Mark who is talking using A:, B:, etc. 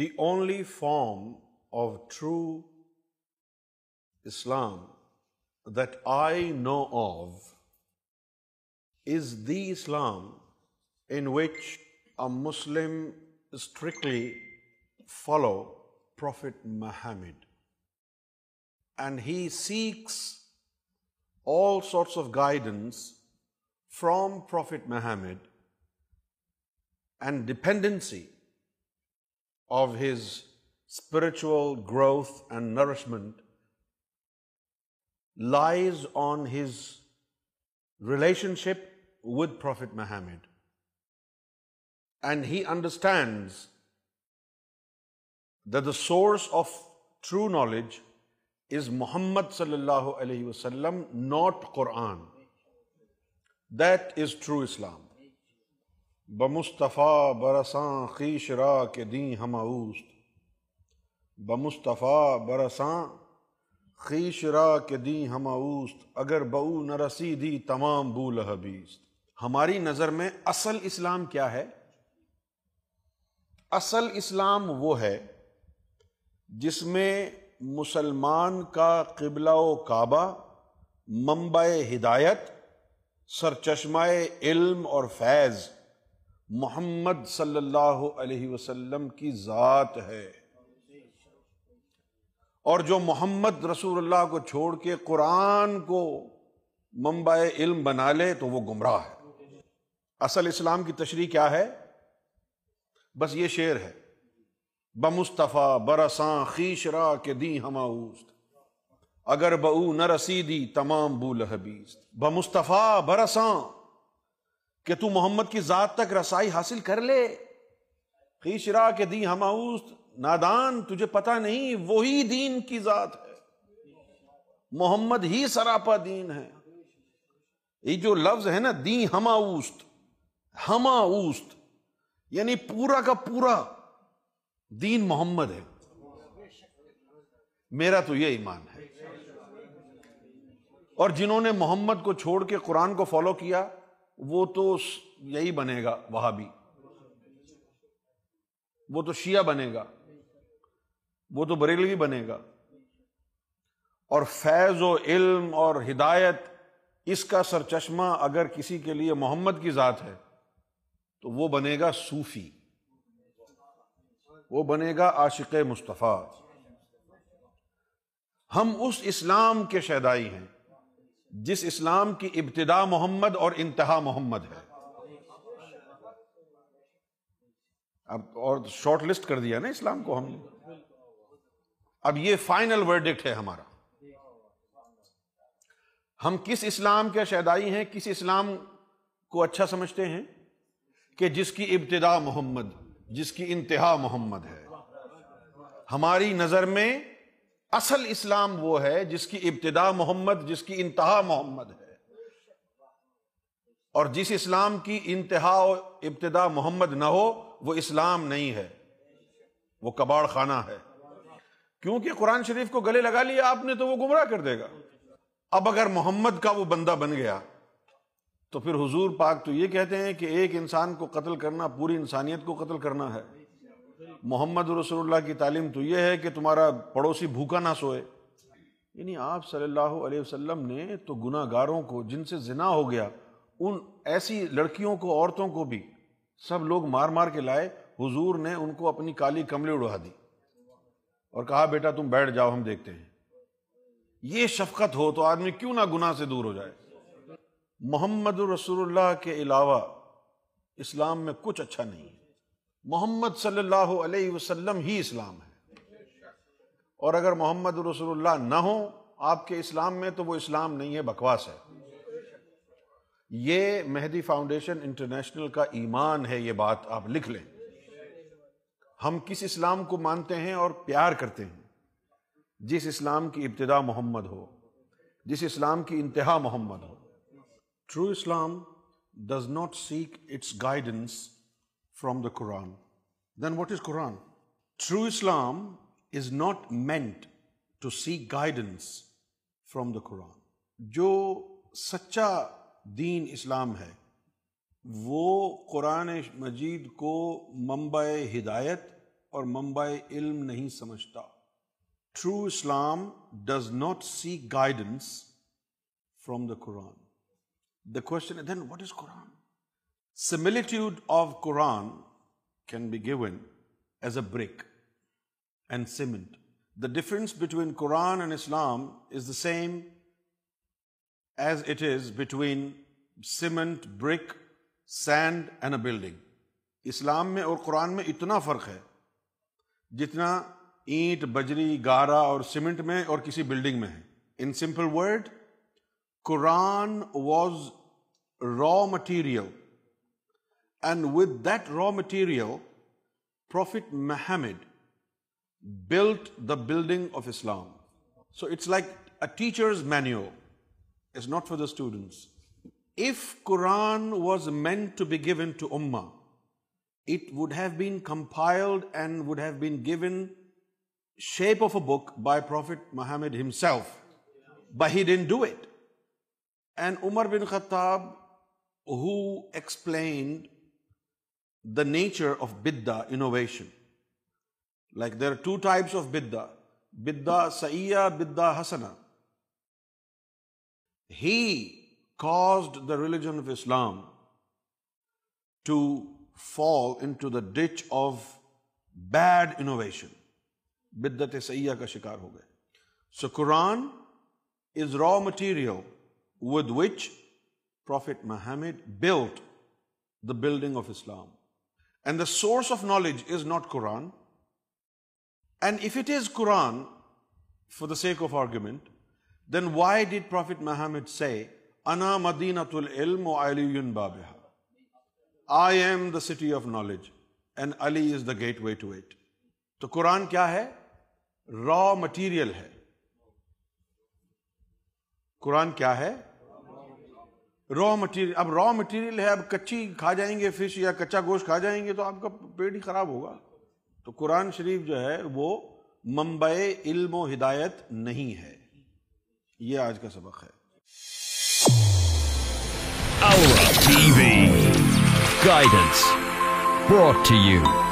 A: The only form of true Islam that I know of is the Islam in which a Muslim strictly follows Prophet Muhammad, and he seeks all sorts of guidance from Prophet Muhammad and dependency of his spiritual growth and nourishment lies on his relationship with prophet Muhammad and he understands the the source of true knowledge is Muhammad صلی اللہ علیہ وسلم not Quran this true Islam بمصطفیٰ برساں خیش را کے دیں ہم اوست بمصطفیٰ برساں خیش را کے دیں ہم اوست اگر نہ رسی دی تمام بول حبیس ہماری نظر میں اصل اسلام کیا ہے اصل اسلام وہ ہے جس میں مسلمان کا قبلہ و کعبہ ممبئے ہدایت سرچشمہ علم اور فیض محمد صلی اللہ علیہ وسلم کی ذات ہے اور جو محمد رسول اللہ کو چھوڑ کے قرآن کو منبع علم بنا لے تو وہ گمراہ ہے اصل اسلام کی تشریح کیا ہے بس یہ شعر ہے بمصطفیٰ برساں را کے دی ہما اوست اگر بہ نہ رسیدی تمام بول حبیس بمصطفیٰ برساں کہ تو محمد کی ذات تک رسائی حاصل کر لے خیشرا کے دی ہماؤس نادان تجھے پتا نہیں وہی دین کی ذات ہے محمد ہی سراپا دین ہے یہ جو لفظ ہے نا دی ہما اوست یعنی پورا کا پورا دین محمد ہے میرا تو یہ ایمان ہے اور جنہوں نے محمد کو چھوڑ کے قرآن کو فالو کیا وہ تو یہی بنے گا وہاں بھی وہ تو شیعہ بنے گا وہ تو بریلوی بنے گا اور فیض و علم اور ہدایت اس کا سرچشمہ اگر کسی کے لیے محمد کی ذات ہے تو وہ بنے گا صوفی وہ بنے گا عاشق مصطفیٰ ہم اس اسلام کے شیدائی ہیں جس اسلام کی ابتدا محمد اور انتہا محمد ہے اب اور شارٹ لسٹ کر دیا نا اسلام کو ہم نے اب یہ فائنل ورڈکٹ ہے ہمارا ہم کس اسلام کے شیدائی ہیں کس اسلام کو اچھا سمجھتے ہیں کہ جس کی ابتدا محمد جس کی انتہا محمد ہے ہماری نظر میں اصل اسلام وہ ہے جس کی ابتدا محمد جس کی انتہا محمد ہے اور جس اسلام کی انتہا و ابتدا محمد نہ ہو وہ اسلام نہیں ہے وہ کباڑ خانہ ہے کیونکہ قرآن شریف کو گلے لگا لیا آپ نے تو وہ گمراہ کر دے گا اب اگر محمد کا وہ بندہ بن گیا تو پھر حضور پاک تو یہ کہتے ہیں کہ ایک انسان کو قتل کرنا پوری انسانیت کو قتل کرنا ہے محمد رسول اللہ کی تعلیم تو یہ ہے کہ تمہارا پڑوسی بھوکا نہ سوئے یعنی آپ صلی اللہ علیہ وسلم نے تو گناہ گاروں کو جن سے زنا ہو گیا ان ایسی لڑکیوں کو عورتوں کو بھی سب لوگ مار مار کے لائے حضور نے ان کو اپنی کالی کملے اڑا دی اور کہا بیٹا تم بیٹھ جاؤ ہم دیکھتے ہیں یہ شفقت ہو تو آدمی کیوں نہ گناہ سے دور ہو جائے محمد رسول اللہ کے علاوہ اسلام میں کچھ اچھا نہیں ہے محمد صلی اللہ علیہ وسلم ہی اسلام ہے اور اگر محمد رسول اللہ نہ ہوں آپ کے اسلام میں تو وہ اسلام نہیں ہے بکواس ہے یہ مہدی فاؤنڈیشن انٹرنیشنل کا ایمان ہے یہ بات آپ لکھ لیں ہم کس اسلام کو مانتے ہیں اور پیار کرتے ہیں جس اسلام کی ابتدا محمد ہو جس اسلام کی انتہا محمد ہو true Islam does not seek its guidance from the Quran then what is Quran through Islam is not meant to see guidance from the Quran جو سچا دین اسلام ہے وہ قرآن مجید کو منبع ہدایت اور منبع علم نہیں سمجھتا true Islam does not see guidance from the Quran the question then what is Quran similitude of Quran can be given as a brick and cement the difference between Quran and Islam is the same as it is between cement brick sand and a building اسلام میں اور قرآن میں اتنا فرق ہے جتنا اینٹ بجری گارا اور سیمنٹ میں اور کسی بلڈنگ میں ہے in simple word Quran was raw material And with that raw material, Prophet Muhammad built the building of Islam. So it's like a teacher's manual. It's not for the students. If Quran was meant to be given to Ummah, it would have been compiled and would have been given shape of a book by Prophet Muhammad himself. But he didn't do it. And Umar bin Khattab, who explained nature of بدا innovation like there are two types of بدا بدا سیا بدا ہسنا he caused the religion of Islam to fall into the ڈف bad innovation بدت سیاح کا شکار ہو گئے so Quran is raw material with which prophet Muhammad built the building of Islam and the source of knowledge is not Quran and if it is Quran for the sake of argument then why did prophet Muhammad say انا العلم I am the city of knowledge and Ali is the gateway to wait تو قرآن کیا ہے را material ہے قرآن کیا ہے را مٹیریل اب را مٹیریل ہے اب کچی کھا جائیں گے فش یا کچا گوشت کھا جائیں گے تو آپ کا پیٹ ہی خراب ہوگا تو قرآن شریف جو ہے وہ منبع علم و ہدایت نہیں ہے یہ آج کا سبق ہے
B: brought to you